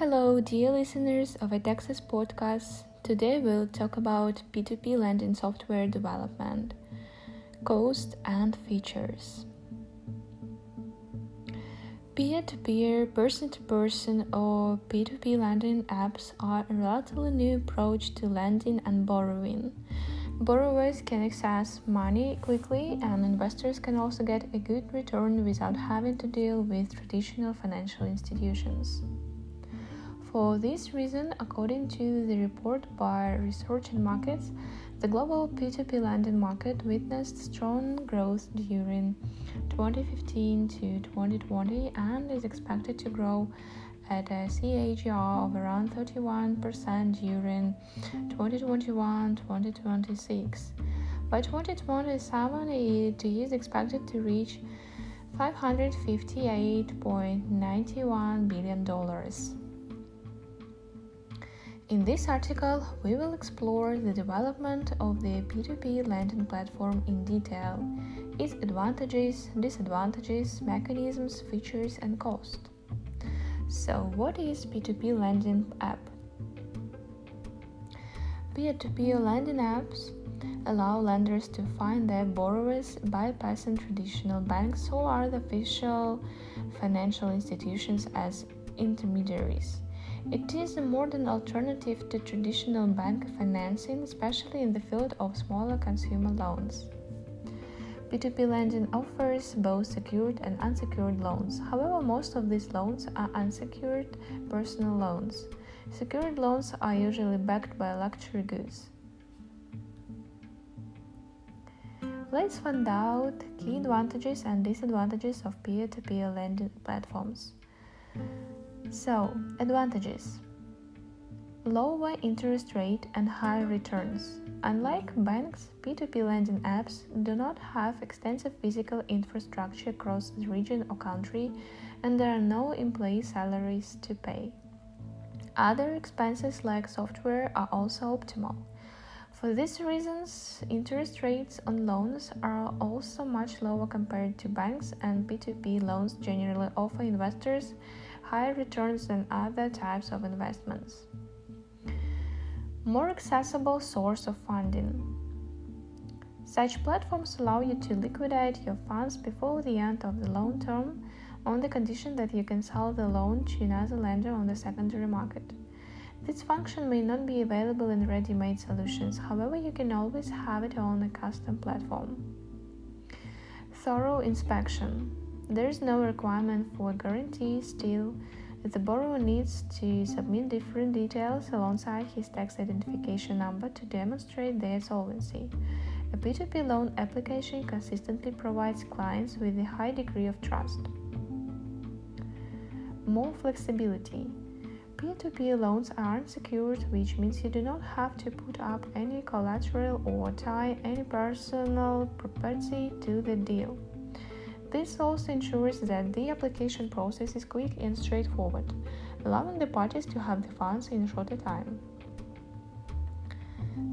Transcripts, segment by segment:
Hello, dear listeners of Itexus podcast. Today we'll talk about P2P lending software development, cost, and features. Peer to peer, person to person, or P2P lending apps are a relatively new approach to lending and borrowing. Borrowers can access money quickly, and investors can also get a good return without having to deal with traditional financial institutions. For this reason, according to the report by Research and Markets, the global P2P lending market witnessed strong growth during 2015 to 2020 and is expected to grow at a CAGR of around 31% during 2021-2026. By 2027, it is expected to reach $558.91 billion. In this article, we will explore the development of the P2P lending platform in detail, its advantages, disadvantages, mechanisms, features, and cost. So, what is P2P lending app? Peer-to-peer lending apps allow lenders to find their borrowers bypassing traditional banks or other official financial institutions as intermediaries. It is a modern alternative to traditional bank financing, especially in the field of smaller consumer loans. P2P lending offers both secured and unsecured loans. However, most of these loans are unsecured personal loans. Secured loans are usually backed by luxury goods. Let's find out key advantages and disadvantages of peer to peer lending platforms. So, advantages lower interest rate and high returns. Unlike banks, P2P lending apps do not have extensive physical infrastructure across the region or country, and there are no employee salaries to pay. Other expenses like software are also optimal. For these reasons, interest rates on loans are also much lower compared to banks, and P2P loans generally offer investors higher returns than other types of investments. More accessible source of funding. Such platforms allow you to liquidate your funds before the end of the loan term on the condition that you can sell the loan to another lender on the secondary market. This function may not be available in ready made solutions, however, you can always have it on a custom platform. Thorough inspection. There is no requirement for a guarantee still the borrower needs to submit different details alongside his tax identification number to demonstrate their solvency. A P2P loan application consistently provides clients with a high degree of trust. More flexibility. Peer-to-peer loans are unsecured, which means you do not have to put up any collateral or tie any personal property to the deal. This also ensures that the application process is quick and straightforward, allowing the parties to have the funds in a shorter time.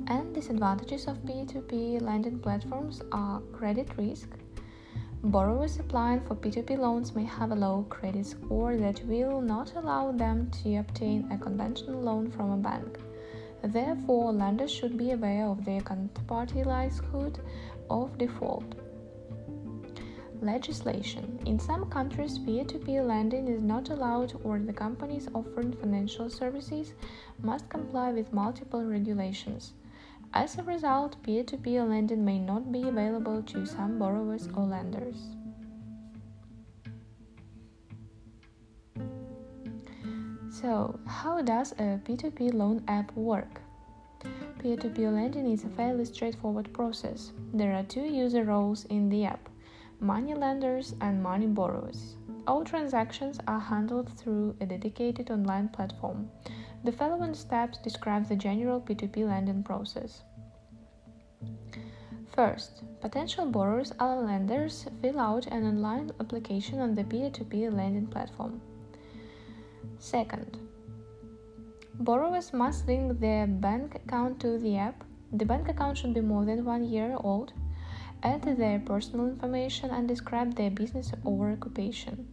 And disadvantages of P2P lending platforms are credit risk. Borrowers applying for P2P loans may have a low credit score that will not allow them to obtain a conventional loan from a bank. Therefore, lenders should be aware of their counterparty likelihood of default. Legislation In some countries, peer to peer lending is not allowed, or the companies offering financial services must comply with multiple regulations. As a result, peer to peer lending may not be available to some borrowers or lenders. So, how does a P2P loan app work? Peer to peer lending is a fairly straightforward process. There are two user roles in the app money lenders, and money borrowers. All transactions are handled through a dedicated online platform. The following steps describe the general P2P lending process. First, potential borrowers or lenders fill out an online application on the P2P lending platform. Second, borrowers must link their bank account to the app. The bank account should be more than one year old add their personal information and describe their business or occupation.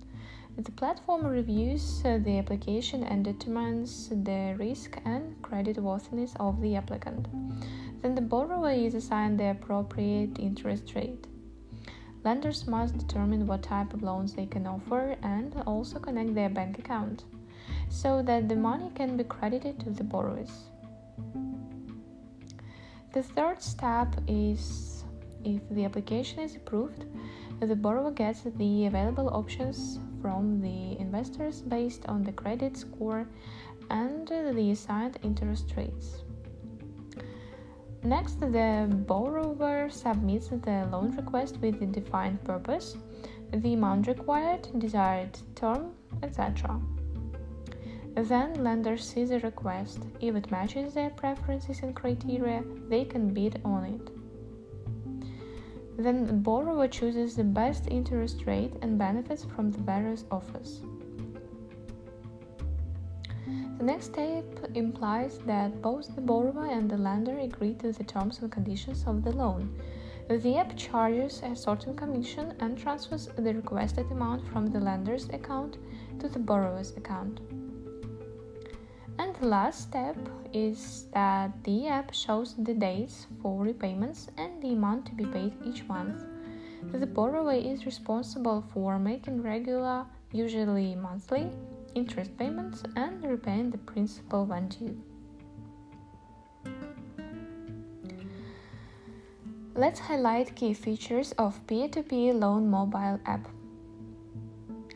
The platform reviews uh, the application and determines the risk and creditworthiness of the applicant. Then the borrower is assigned the appropriate interest rate. Lenders must determine what type of loans they can offer and also connect their bank account so that the money can be credited to the borrowers. The third step is if the application is approved, the borrower gets the available options from the investors based on the credit score and the assigned interest rates. Next, the borrower submits the loan request with the defined purpose, the amount required, desired term, etc. Then lender sees the request. If it matches their preferences and criteria, they can bid on it. Then the borrower chooses the best interest rate and benefits from the various offers. The next step implies that both the borrower and the lender agree to the terms and conditions of the loan. The app charges a certain commission and transfers the requested amount from the lender's account to the borrower's account. And the last step is that the app shows the dates for repayments and the amount to be paid each month. The borrower is responsible for making regular, usually monthly, interest payments and repaying the principal when due. Let's highlight key features of peer-to-peer loan mobile app.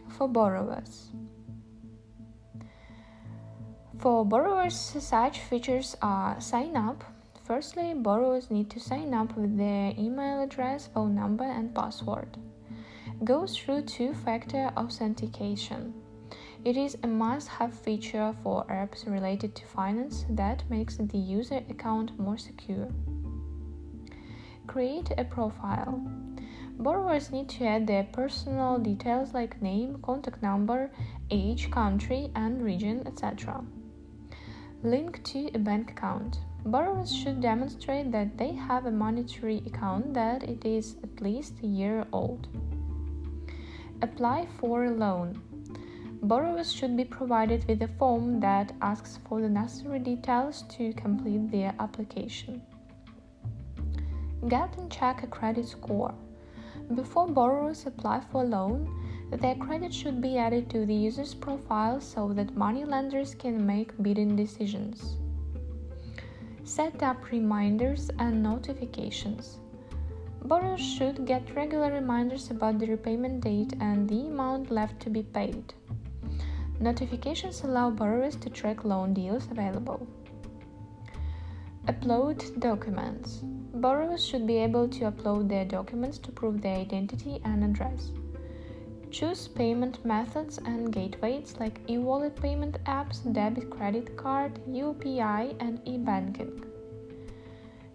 For borrowers, for borrowers, such features are sign up. Firstly, borrowers need to sign up with their email address, phone number, and password. Go through two factor authentication. It is a must have feature for apps related to finance that makes the user account more secure. Create a profile. Borrowers need to add their personal details like name, contact number, age, country, and region, etc. Link to a bank account. Borrowers should demonstrate that they have a monetary account that it is at least a year old. Apply for a loan. Borrowers should be provided with a form that asks for the necessary details to complete their application. Get and check a credit score. Before borrowers apply for a loan, their credit should be added to the user's profile so that money lenders can make bidding decisions. Set up reminders and notifications. Borrowers should get regular reminders about the repayment date and the amount left to be paid. Notifications allow borrowers to track loan deals available. Upload documents. Borrowers should be able to upload their documents to prove their identity and address. Choose payment methods and gateways like e wallet payment apps, debit credit card, UPI, and e banking.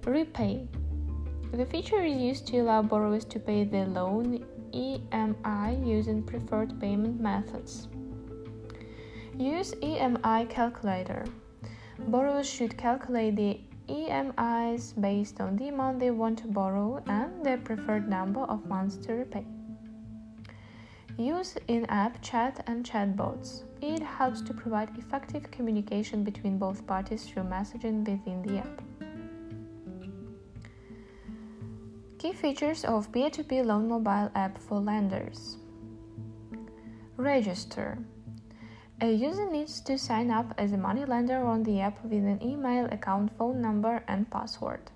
Repay. The feature is used to allow borrowers to pay their loan EMI using preferred payment methods. Use EMI calculator. Borrowers should calculate the EMIs based on the amount they want to borrow and their preferred number of months to repay. Use in app chat and chatbots. It helps to provide effective communication between both parties through messaging within the app. Key features of P2P loan mobile app for lenders Register. A user needs to sign up as a money lender on the app with an email, account, phone number, and password.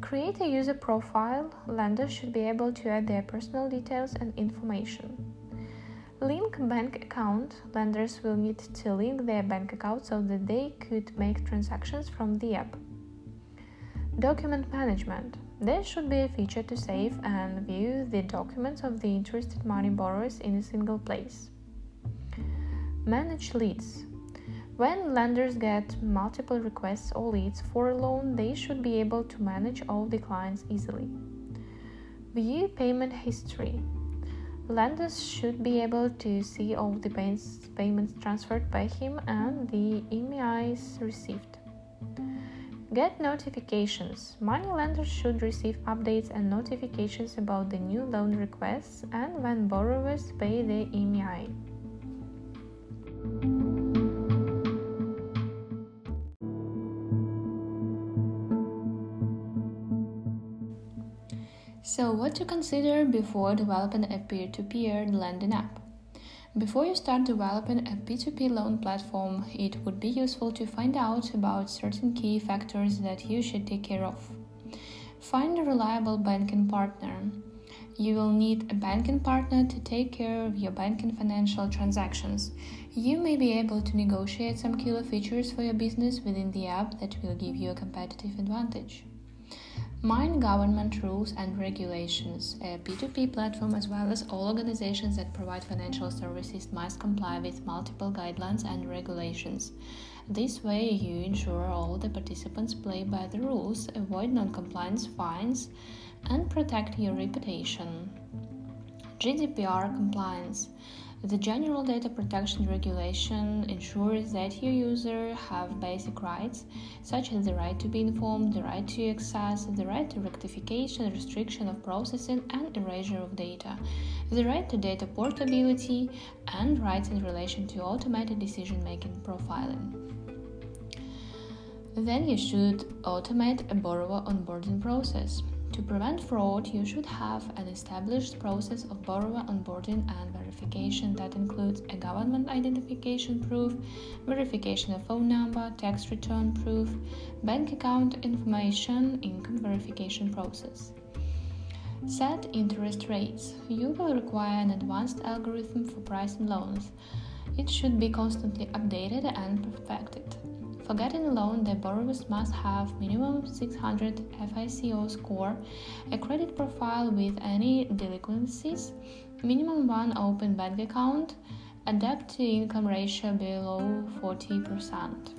Create a user profile. Lenders should be able to add their personal details and information. Link bank account. Lenders will need to link their bank account so that they could make transactions from the app. Document management. There should be a feature to save and view the documents of the interested money borrowers in a single place. Manage leads. When lenders get multiple requests or leads for a loan, they should be able to manage all the clients easily. View payment history. Lenders should be able to see all the payments transferred by him and the EMIs received. Get notifications. Money lenders should receive updates and notifications about the new loan requests and when borrowers pay their EMI. So, what to consider before developing a peer to peer lending app? Before you start developing a P2P loan platform, it would be useful to find out about certain key factors that you should take care of. Find a reliable banking partner. You will need a banking partner to take care of your banking financial transactions. You may be able to negotiate some killer features for your business within the app that will give you a competitive advantage. Mind government rules and regulations. Uh, A P2P platform, as well as all organizations that provide financial services, must comply with multiple guidelines and regulations. This way, you ensure all the participants play by the rules, avoid non compliance fines, and protect your reputation. GDPR compliance. The General Data Protection Regulation ensures that your users have basic rights, such as the right to be informed, the right to access, the right to rectification, restriction of processing, and erasure of data, the right to data portability, and rights in relation to automated decision making profiling. Then you should automate a borrower onboarding process. To prevent fraud, you should have an established process of borrower onboarding and verification that includes a government identification proof, verification of phone number, tax return proof, bank account information, income verification process. Set interest rates. You will require an advanced algorithm for pricing loans. It should be constantly updated and perfected. For getting a loan, the borrowers must have minimum 600 FICO score, a credit profile with any delinquencies, minimum one open bank account, a debt to income ratio below 40%.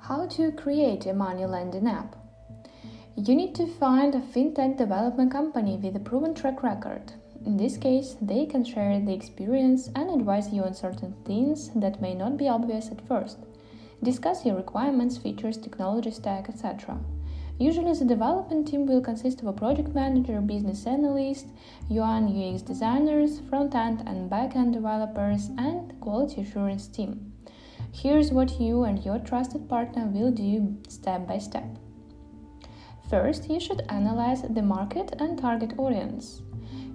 How to create a money lending app? You need to find a fintech development company with a proven track record. In this case, they can share the experience and advise you on certain things that may not be obvious at first. Discuss your requirements, features, technology stack, etc. Usually, the development team will consist of a project manager, business analyst, UI and UX designers, front end and back end developers, and quality assurance team. Here's what you and your trusted partner will do step by step. First, you should analyze the market and target audience.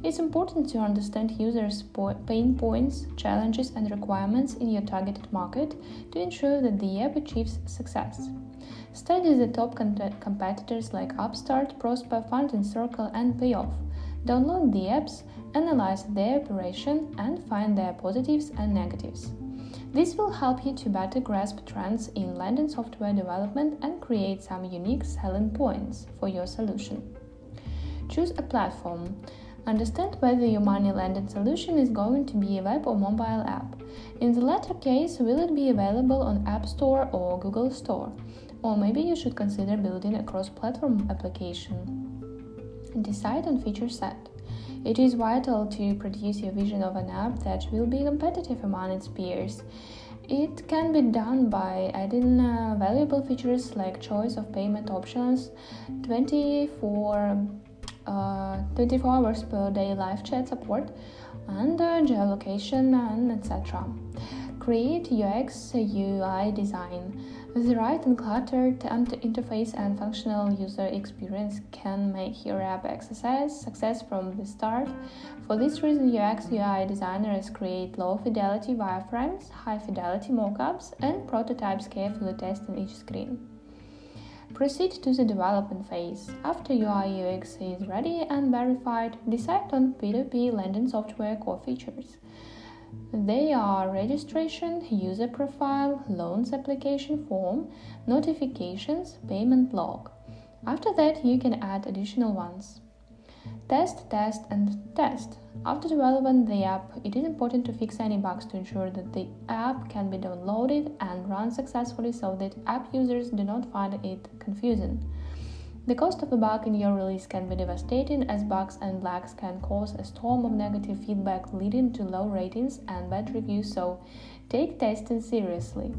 It's important to understand users' pain points, challenges, and requirements in your targeted market to ensure that the app achieves success. Study the top competitors like Upstart, Prosper, Funding Circle, and Payoff. Download the apps, analyze their operation, and find their positives and negatives. This will help you to better grasp trends in lending software development and create some unique selling points for your solution. Choose a platform. Understand whether your money lending solution is going to be a web or mobile app. In the latter case, will it be available on App Store or Google Store? Or maybe you should consider building a cross platform application. Decide on feature set. It is vital to produce your vision of an app that will be competitive among its peers. It can be done by adding uh, valuable features like choice of payment options, 24, uh, 24 hours per day live chat support, and uh, geolocation, and etc. Create UX UI design. The right and cluttered interface and functional user experience can make your app exercise success from the start. For this reason, UX UI designers create low fidelity wireframes, high fidelity mockups, and prototypes carefully testing each screen. Proceed to the development phase. After UI UX is ready and verified, decide on P2P lending software core features. They are registration, user profile, loans application form, notifications, payment log. After that, you can add additional ones. Test, test, and test. After developing the app, it is important to fix any bugs to ensure that the app can be downloaded and run successfully so that app users do not find it confusing. The cost of a bug in your release can be devastating, as bugs and lags can cause a storm of negative feedback, leading to low ratings and bad reviews, so take testing seriously.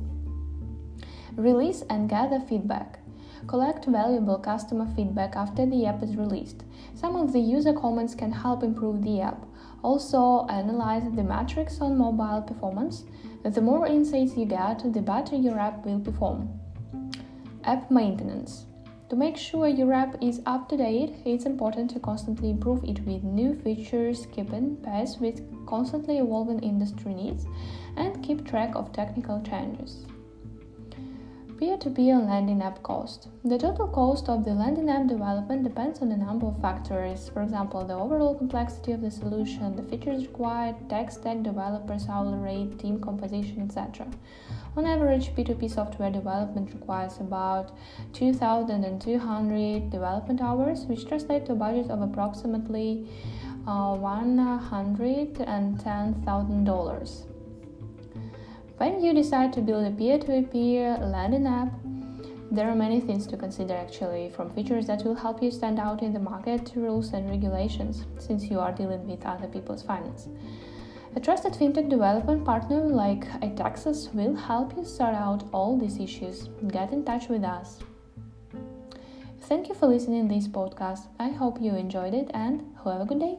Release and gather feedback. Collect valuable customer feedback after the app is released. Some of the user comments can help improve the app. Also, analyze the metrics on mobile performance. The more insights you get, the better your app will perform. App maintenance. To make sure your app is up to date, it's important to constantly improve it with new features, keeping pace with constantly evolving industry needs, and keep track of technical changes. Peer-to-peer lending app cost. The total cost of the lending app development depends on a number of factors. For example, the overall complexity of the solution, the features required, tech stack, developers' hourly rate, team composition, etc. On average, P2P software development requires about 2,200 development hours, which translates to a budget of approximately uh, $110,000. When you decide to build a peer to peer lending app, there are many things to consider actually, from features that will help you stand out in the market to rules and regulations, since you are dealing with other people's finance. A trusted fintech development partner like Itexus will help you sort out all these issues. Get in touch with us. Thank you for listening to this podcast. I hope you enjoyed it and have a good day.